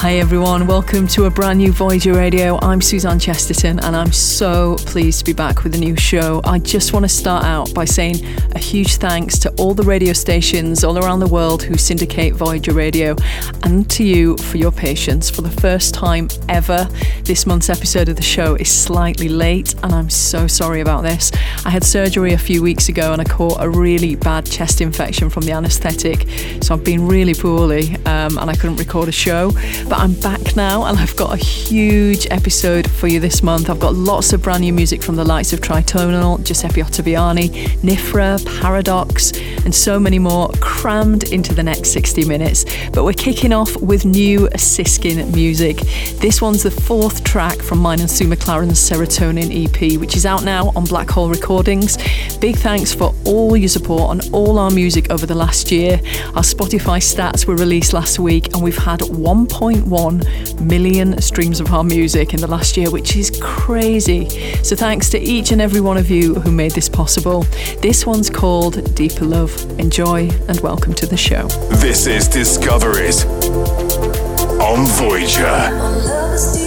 Hi everyone, welcome to a brand new Voyager Radio. I'm Suzanne Chesterton and I'm so pleased to be back with a new show. I just want to start out by saying a huge thanks to all the radio stations all around the world who syndicate Voyager Radio and to you for your patience. For the first time ever, this month's episode of the show is slightly late and I'm so sorry about this. I had surgery a few weeks ago and I caught a really bad chest infection from the anaesthetic, so I've been really poorly um, and I couldn't record a show. But I'm back now and I've got a huge episode for you this month. I've got lots of brand new music from the likes of Tritonal, Giuseppe Ottaviani, Nifra, Paradox, and so many more crammed into the next 60 minutes. But we're kicking off with new Siskin music. This one's the fourth track from mine and Sue McLaren's Serotonin EP, which is out now on Black Hole Recordings. Big thanks for all your support on all our music over the last year. Our Spotify stats were released last week and we've had 1. 1.1 million streams of our music in the last year, which is crazy. So thanks to each and every one of you who made this possible. This one's called Deeper Love. Enjoy and welcome to the show. This is Discoveries on Voyager.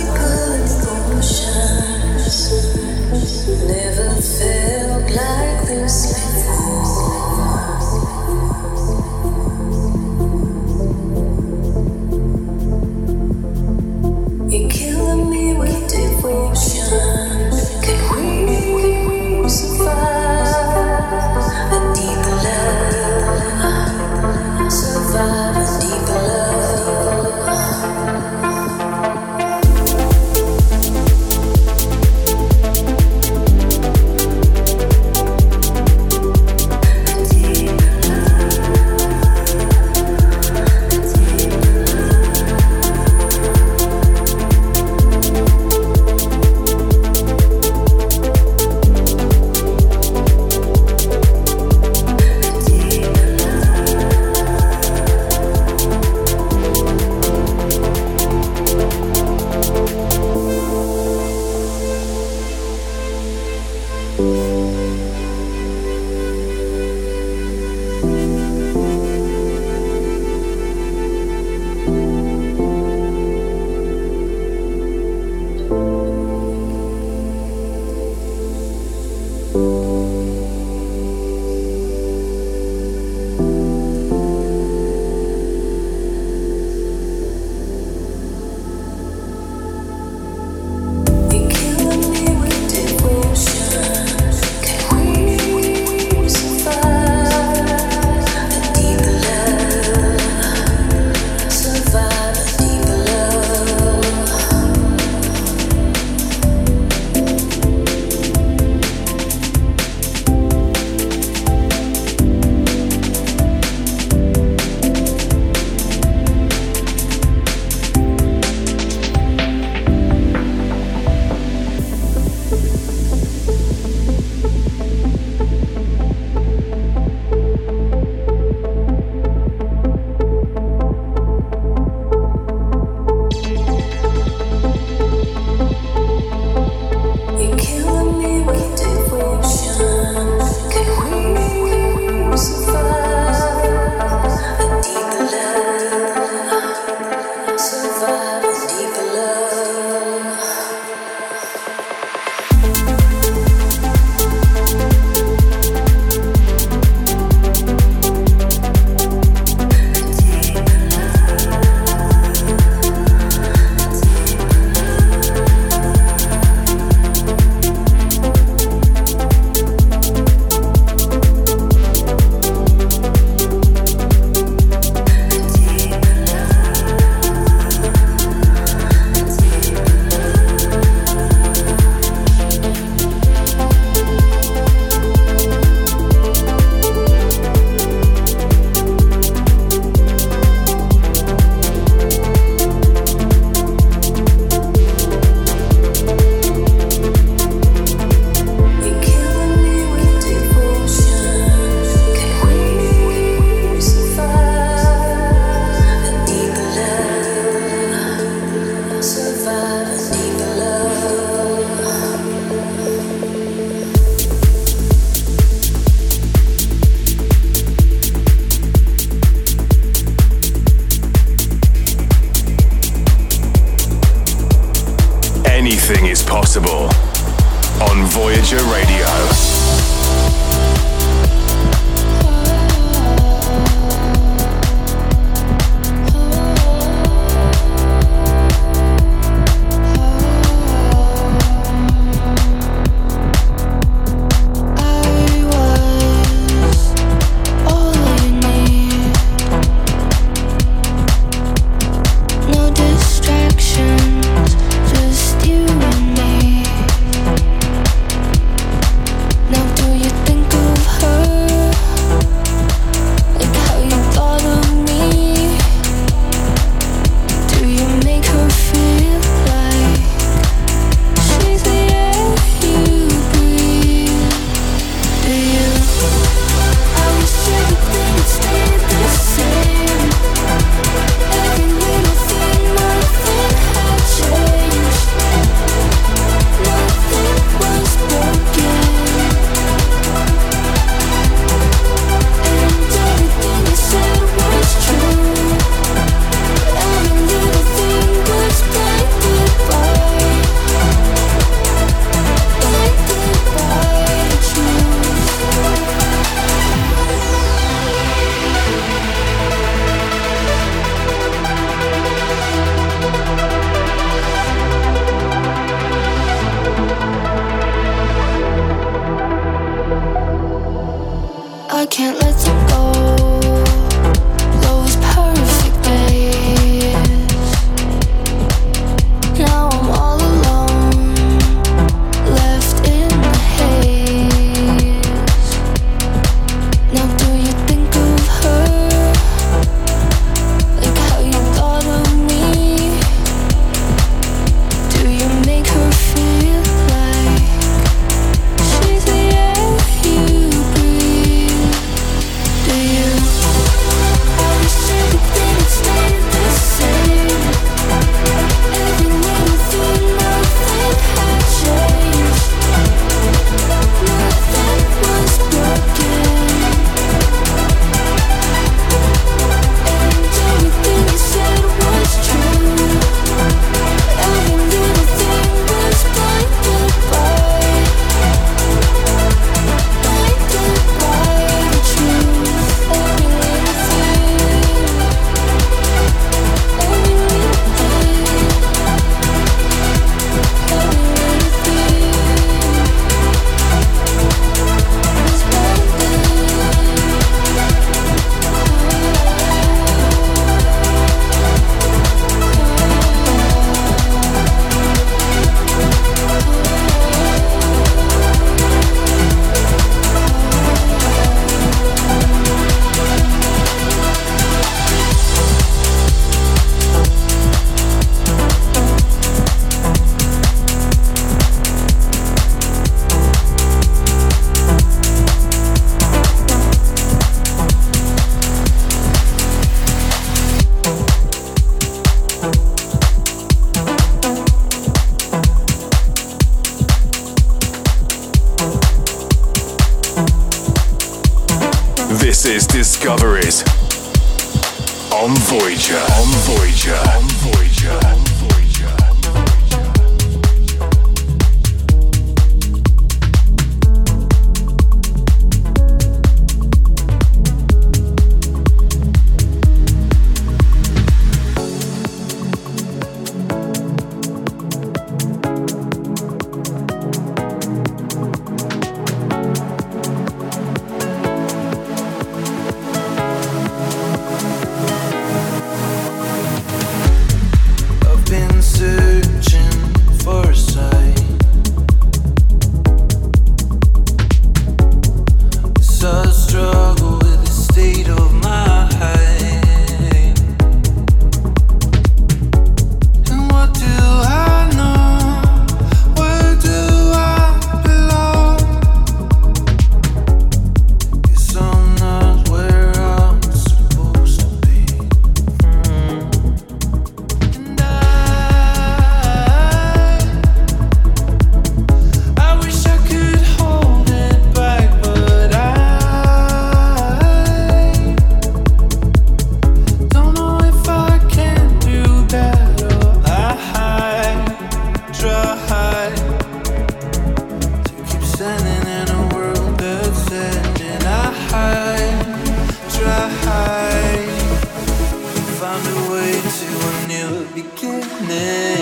Amen.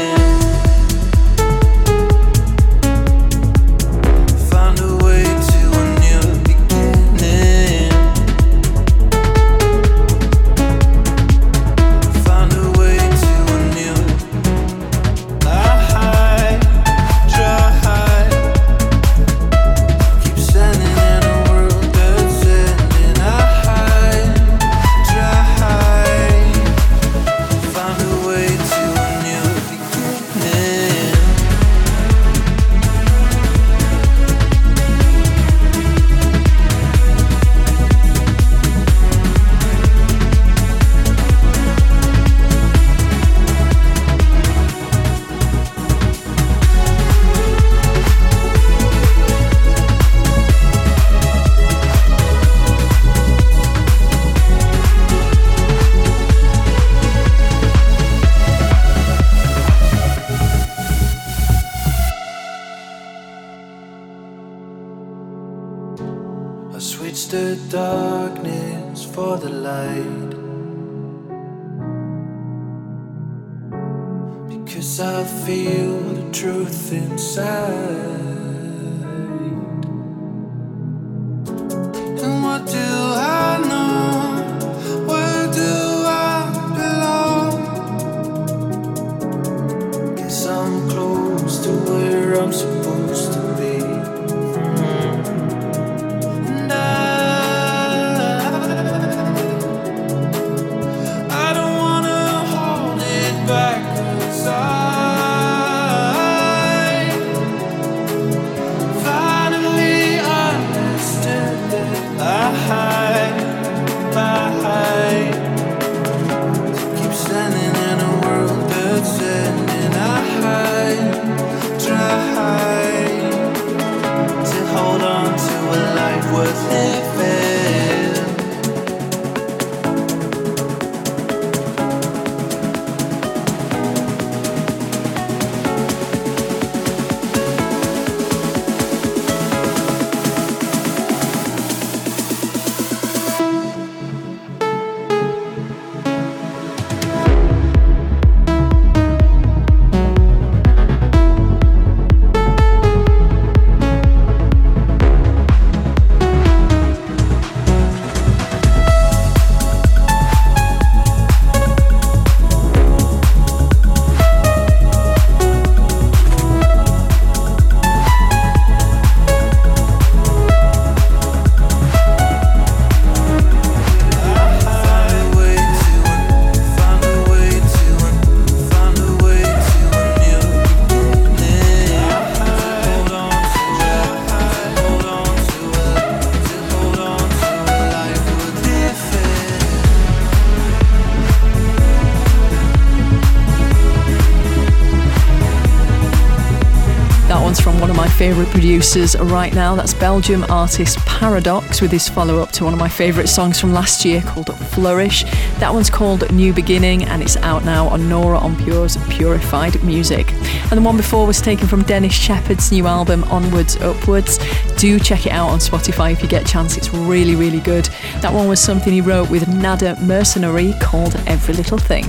Favourite producers right now. That's Belgium artist Paradox with his follow up to one of my favourite songs from last year called Flourish. That one's called New Beginning and it's out now on Nora En Pure's Purified Music. And the one before was taken from Denis Sheperd's new album Onwards Upwards. Do check it out on Spotify if you get a chance, it's really, really good. That one was something he wrote with Nada Mercenary called Every Little Thing.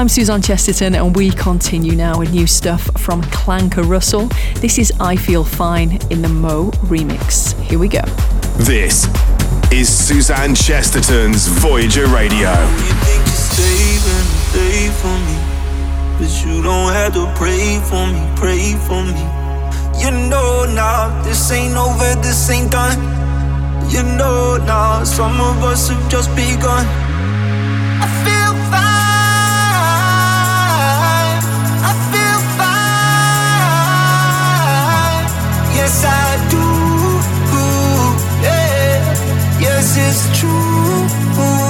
I'm Suzanne Chesterton, and we continue now with new stuff from Clanker Russell. This is I Feel Fine in the Mo remix. Here we go. This is Suzanne Chesterton's Voyager Radio. You think you saving the day for me, but you don't have to pray for me, pray for me. You know now, this ain't over, this ain't done. You know now, some of us have just begun. Yes I do. Yeah, yes it's true.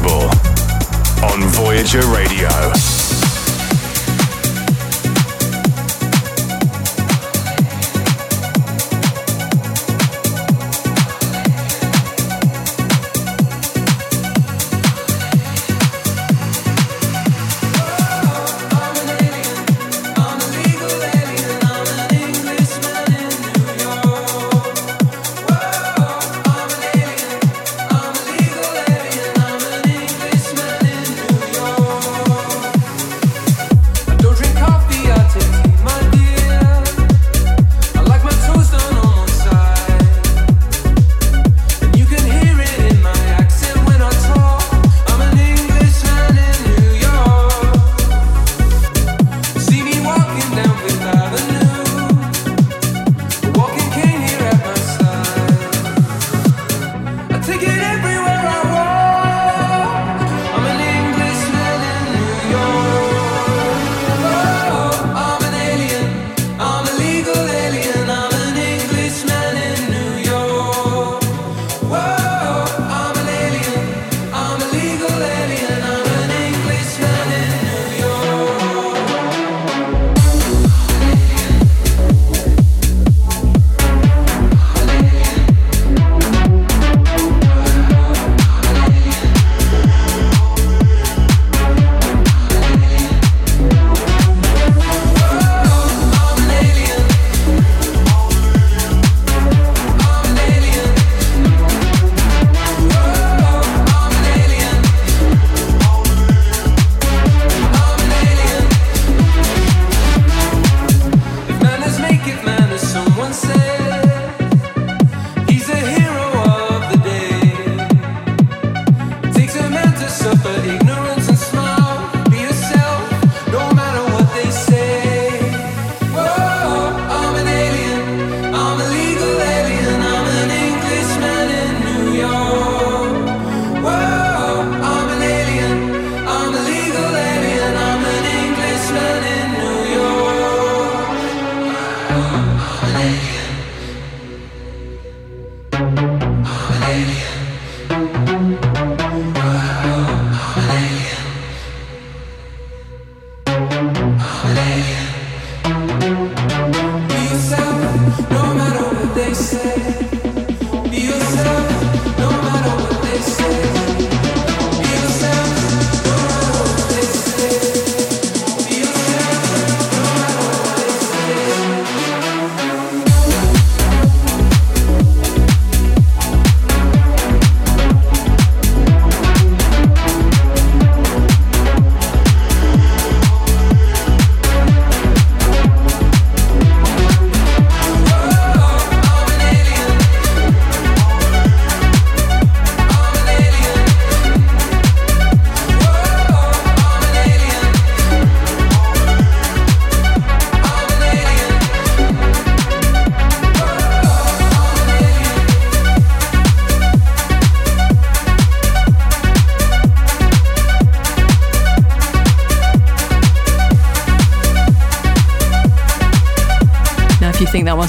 possible on Voyager Radio.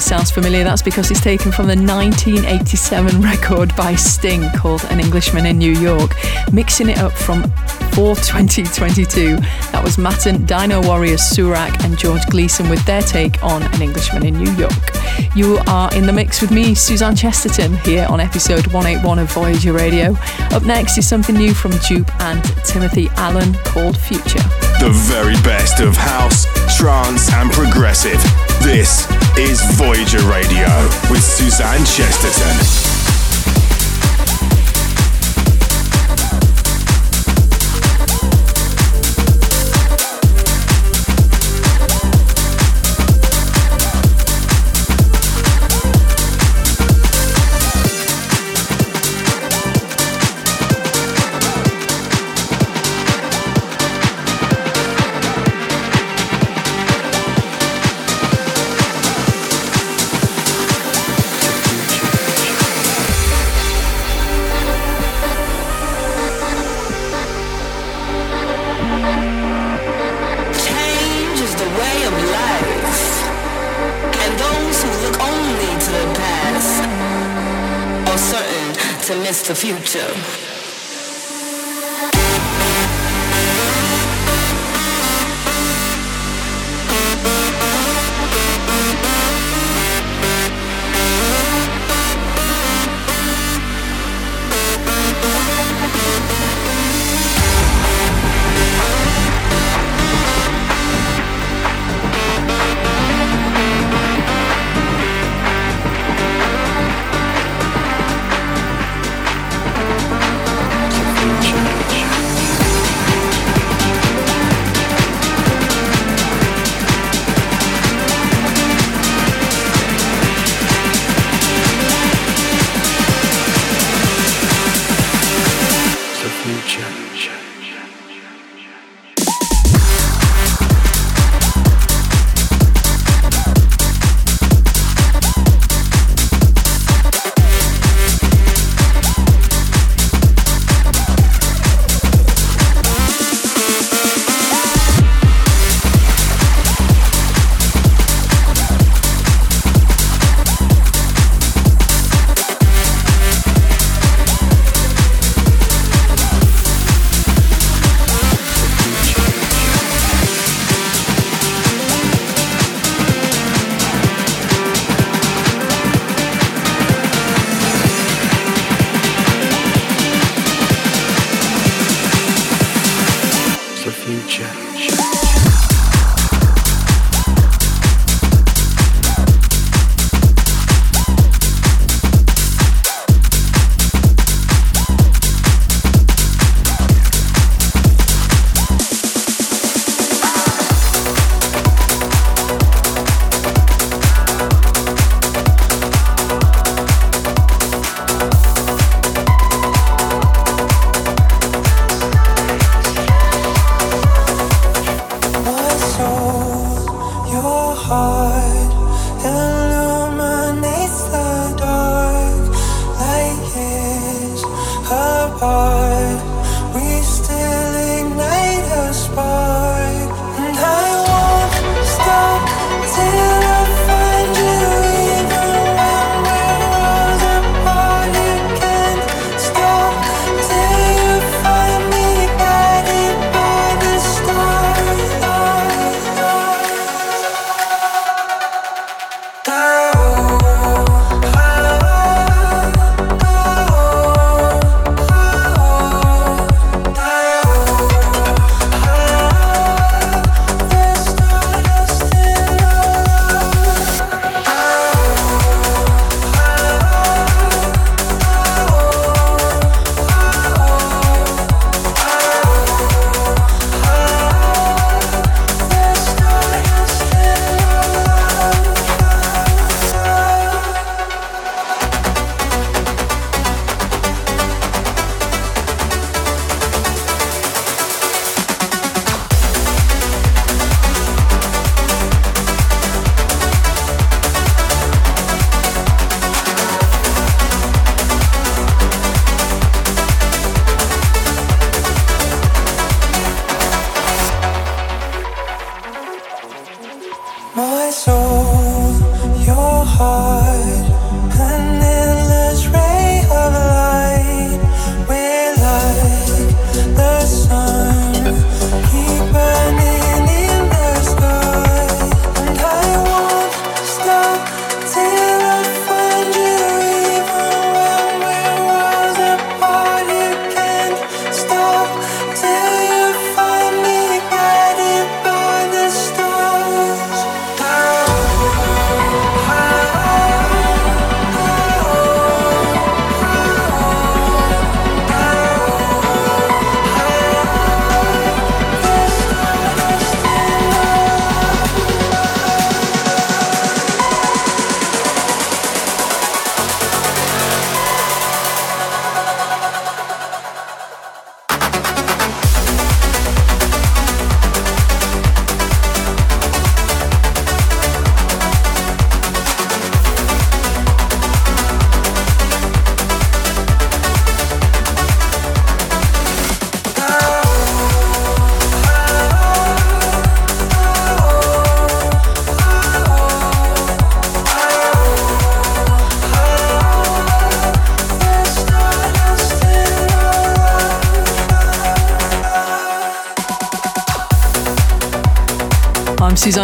Sounds familiar, that's because it's taken from the 1987 record by Sting called An Englishman in New York, mixing it up from 4 2022. That was Matten, Dino Warriors, Surak, and George Gleason with their take on An Englishman in New York. You are in the mix with me, Suzanne Chesterton, here on episode 181 of Voyager Radio. Up next is something new from Jupe and Timothy Allen called Future. The very best of house, trance, and progressive. This is Voyager Radio with Suzanne Chesterton. Future.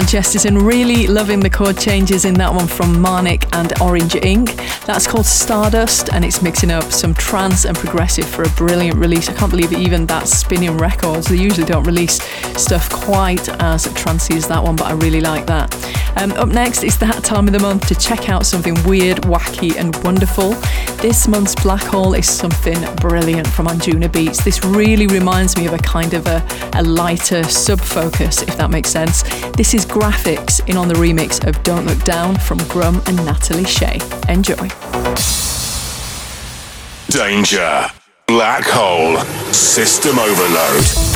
Chesterton. Really loving the chord changes in that one from Marnik and Orange Ink. That's called Stardust and it's mixing up some trance and progressive for a brilliant release. I can't believe even that's Spinnin' Records. They usually don't release stuff quite as trancey as that one, but I really like that. Um, up next, it's that time of the month to check out something weird, wacky, and wonderful. This month's Black Hole is something brilliant from Anjunabeats. This really reminds me of a kind of a, a lighter Sub Focus, if that makes sense. This is Graphics in on the remix of Don't Look Down from Grum and Natalie Shea. Enjoy. Danger. Black hole. System overload.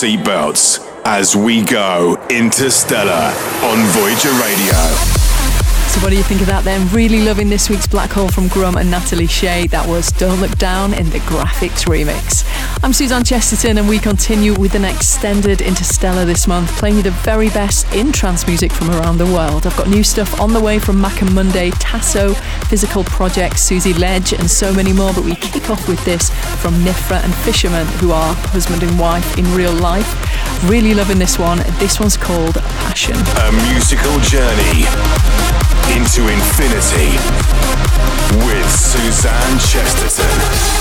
seatbelts as we go interstellar on Voyager Radio. So, what do you think of that then? Really loving this week's Black Hole from Grum and Natalie Shea. That was Don't Look Down in the Graphics remix. I'm Suzanne Chesterton, and we continue with an extended Interstellar this month, playing you the very best in trance music from around the world. I've got new stuff on the way from Mac and Monday, Tasso, Physical Project, Susie Ledge, and so many more. But we kick off with this from Nifra and Fisherman, who are husband and wife in real life. Really loving this one. This one's called Passion. A musical journey into infinity with Suzanne Chesterton.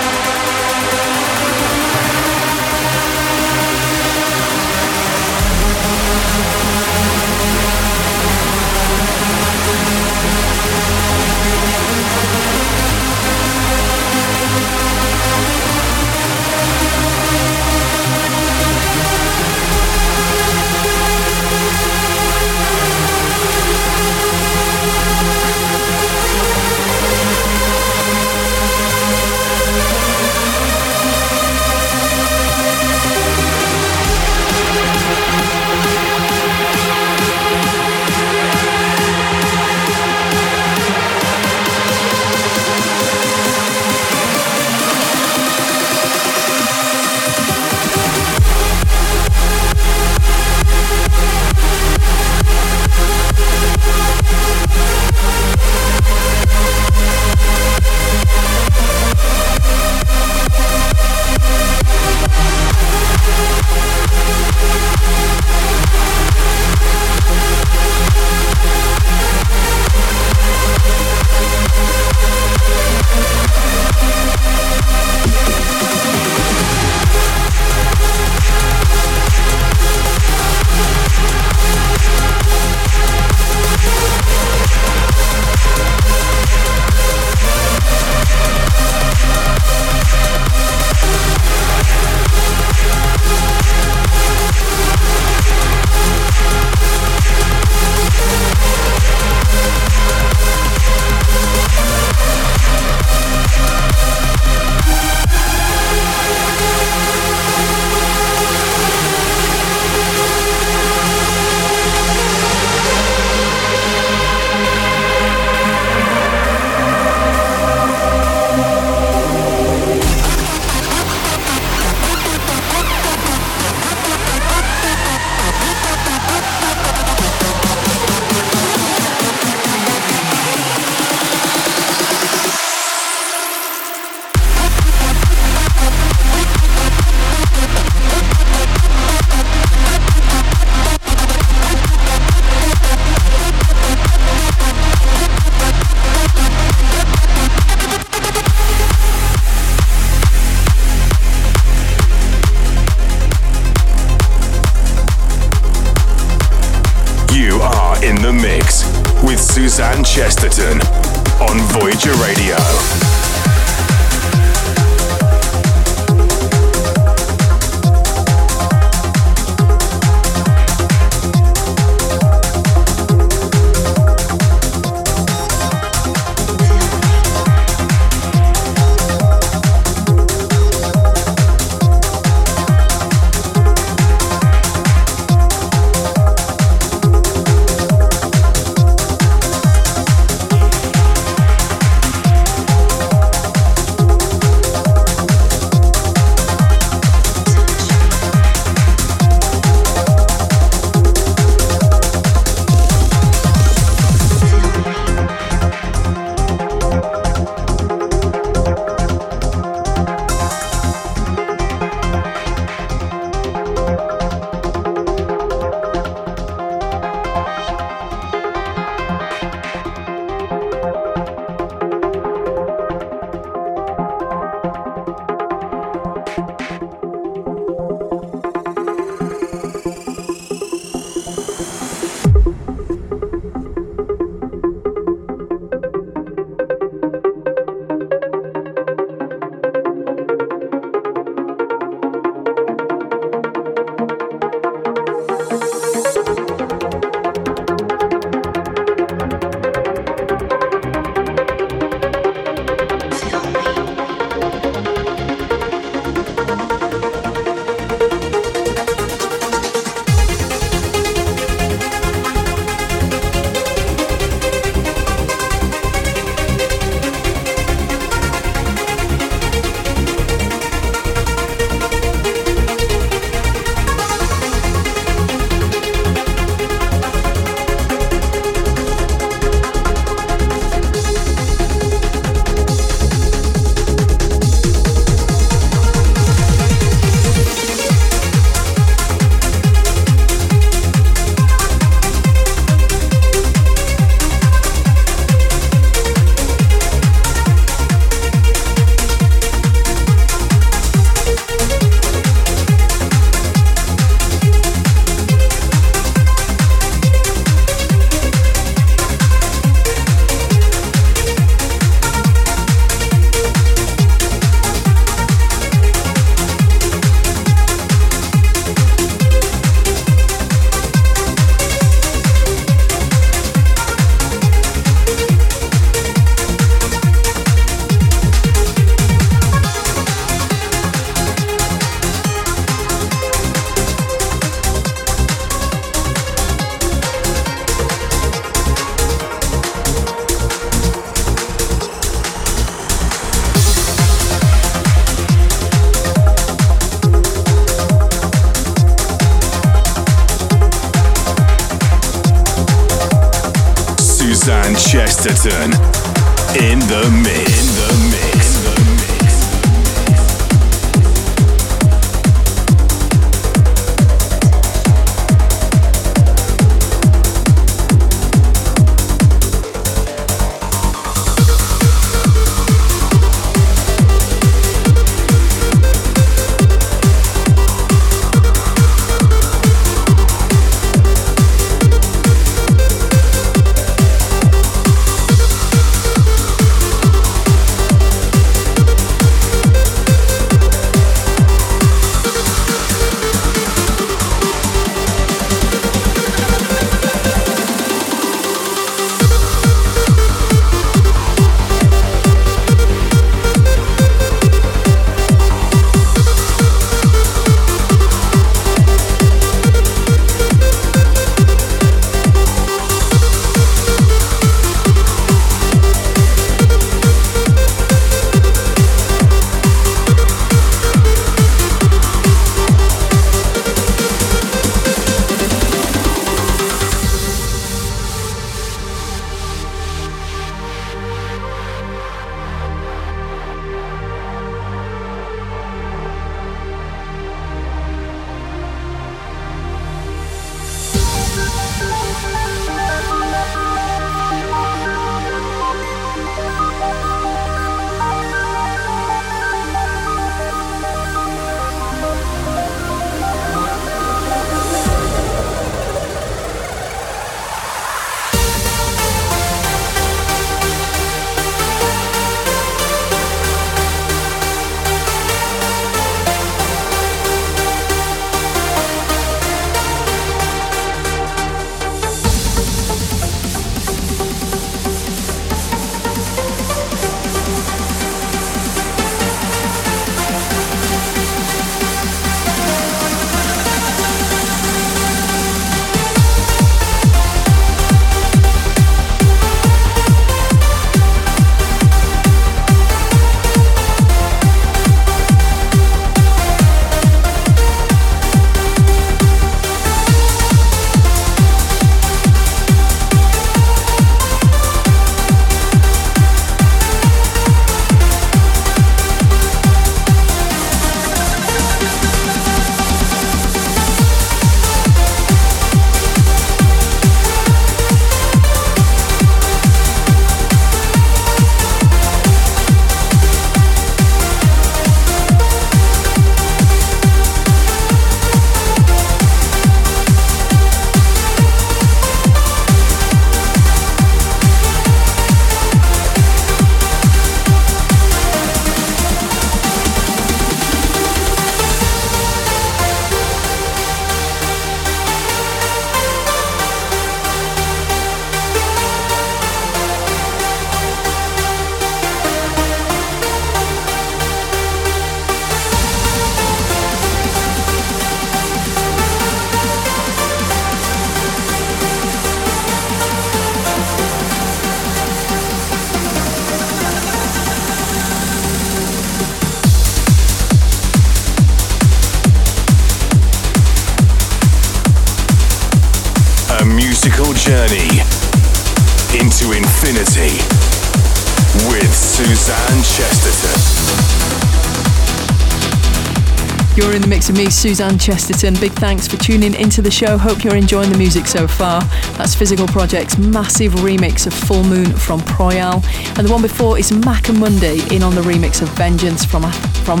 Of me, Suzanne Chesterton. Big thanks for tuning into the show. Hope you're enjoying the music so far. That's Physical Project's massive remix of Full Moon from Proyal. And the one before is Mac and Monday in on the remix of Vengeance from, from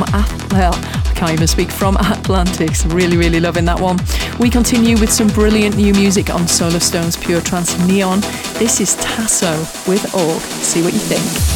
well, I can't even speak, from Atlantis. Really, really loving that one. We continue with some brilliant new music on Solarstone's Pure Trance Neon. This is Tasso with Org. See what you think.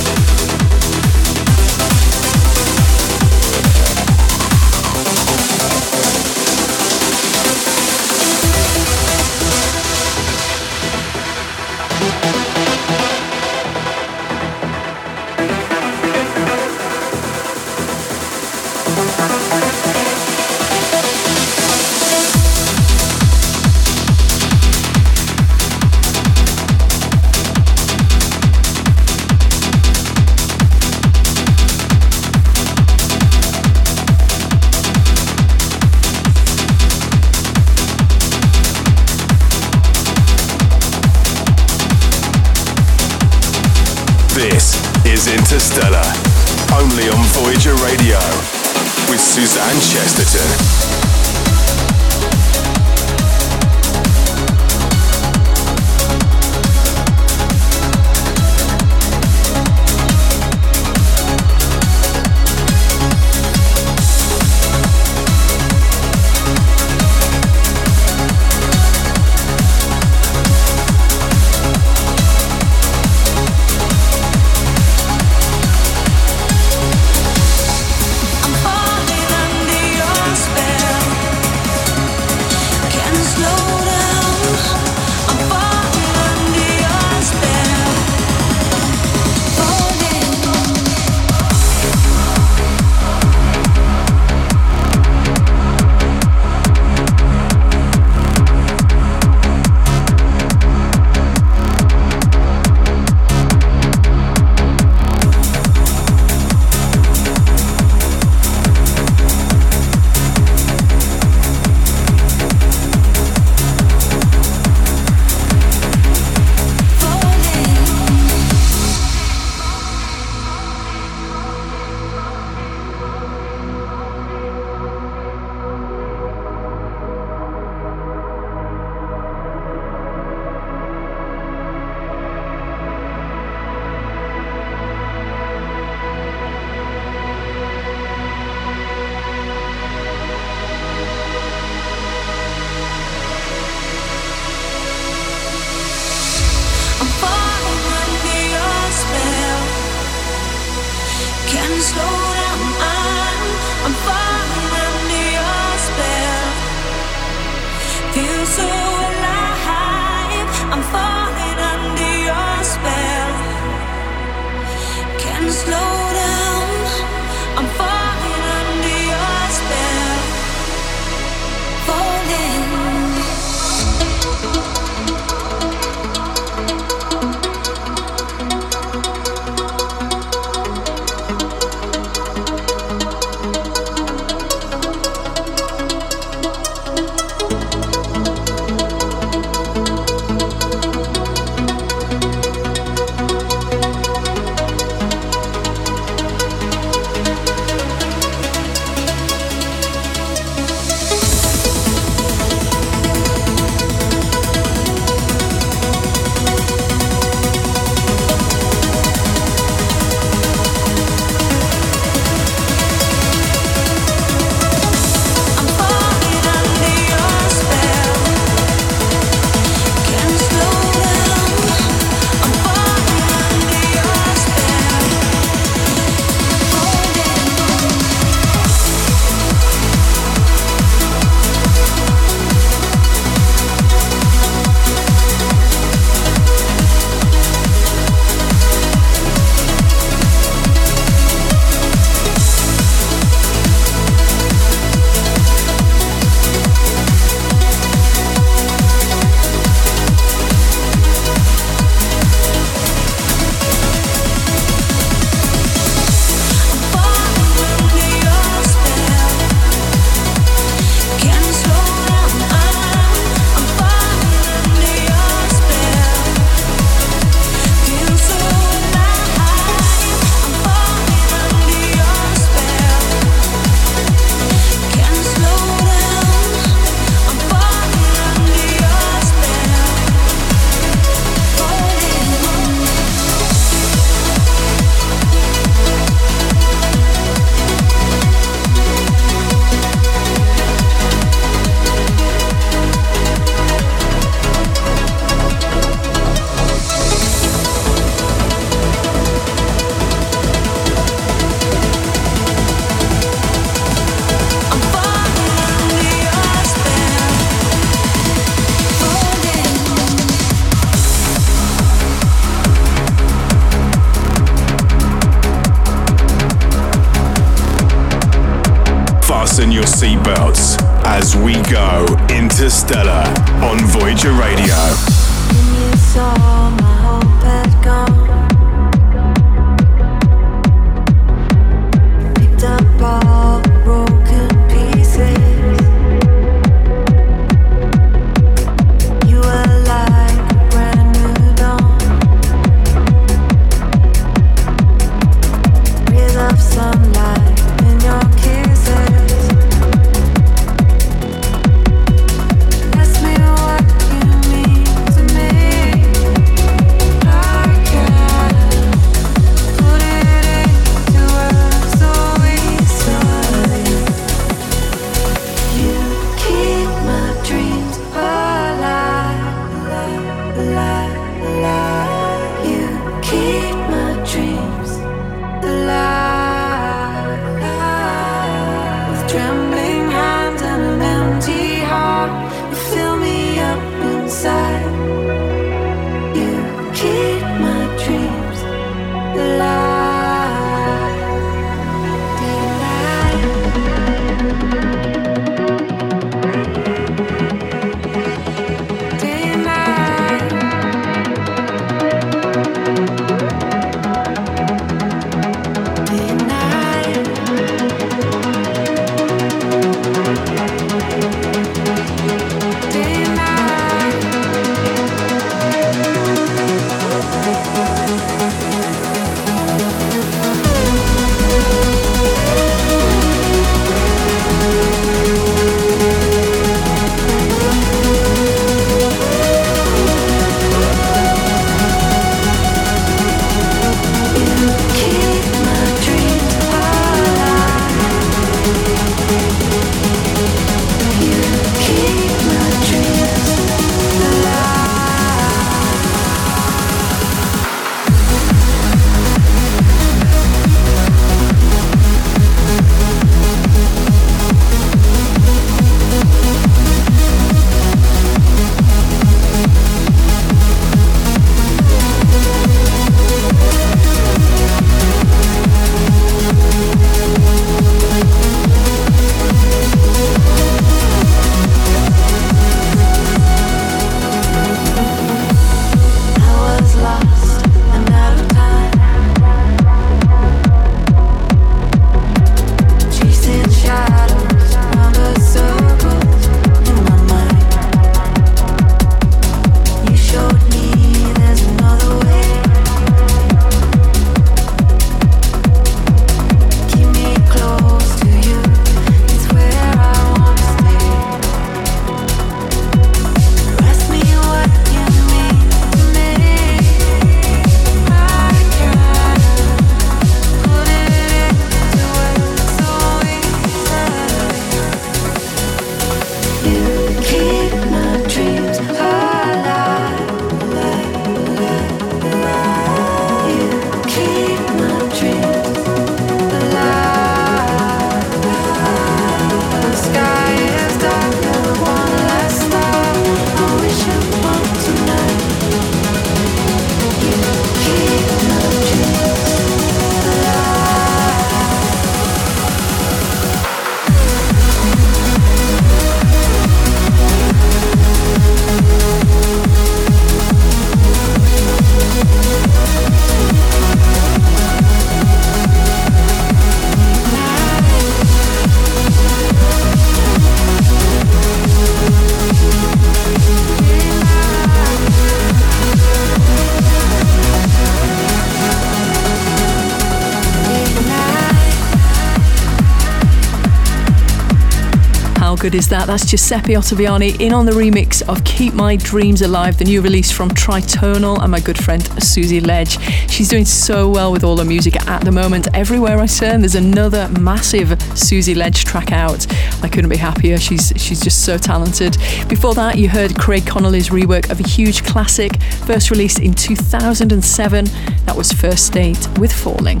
Good is that? That's Giuseppe Ottaviani in on the remix of Keep My Dreams Alive, the new release from Tritonal and my good friend Susie Ledge. She's doing so well with all her music at the moment. Everywhere I turn, there's another massive Susie Ledge track out. I couldn't be happier. She's she's just so talented. Before that, you heard Craig Connelly's rework of a huge classic, first released in 2007. That was First State with Falling.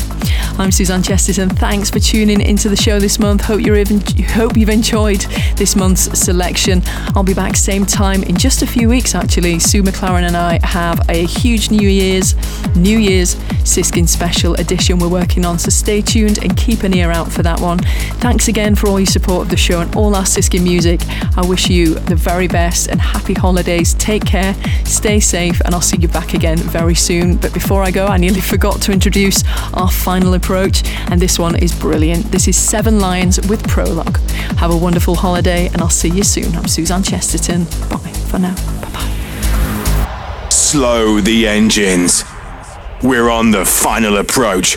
I'm Suzanne Chesterton. Thanks for tuning into the show this month. Hope you're even hope you've enjoyed this month's selection. I'll be back same time in just a few weeks, actually. Sue McLaren and I have a huge New Year's, New Year's Siskin special edition we're working on, so stay tuned and keep an ear out for that one. Thanks again for all your support of the show and all our Siskin music. I wish you the very best and happy holidays. Take care, stay safe, and I'll see you back again very soon. But before I go, I nearly forgot to introduce our final approach, and this one is brilliant. This is Seven Lions with Prologue. Have a wonderful holiday, and I'll see you soon. I'm Suzanne Chesterton. Bye for now. Bye bye. Slow the engines. We're on the final approach.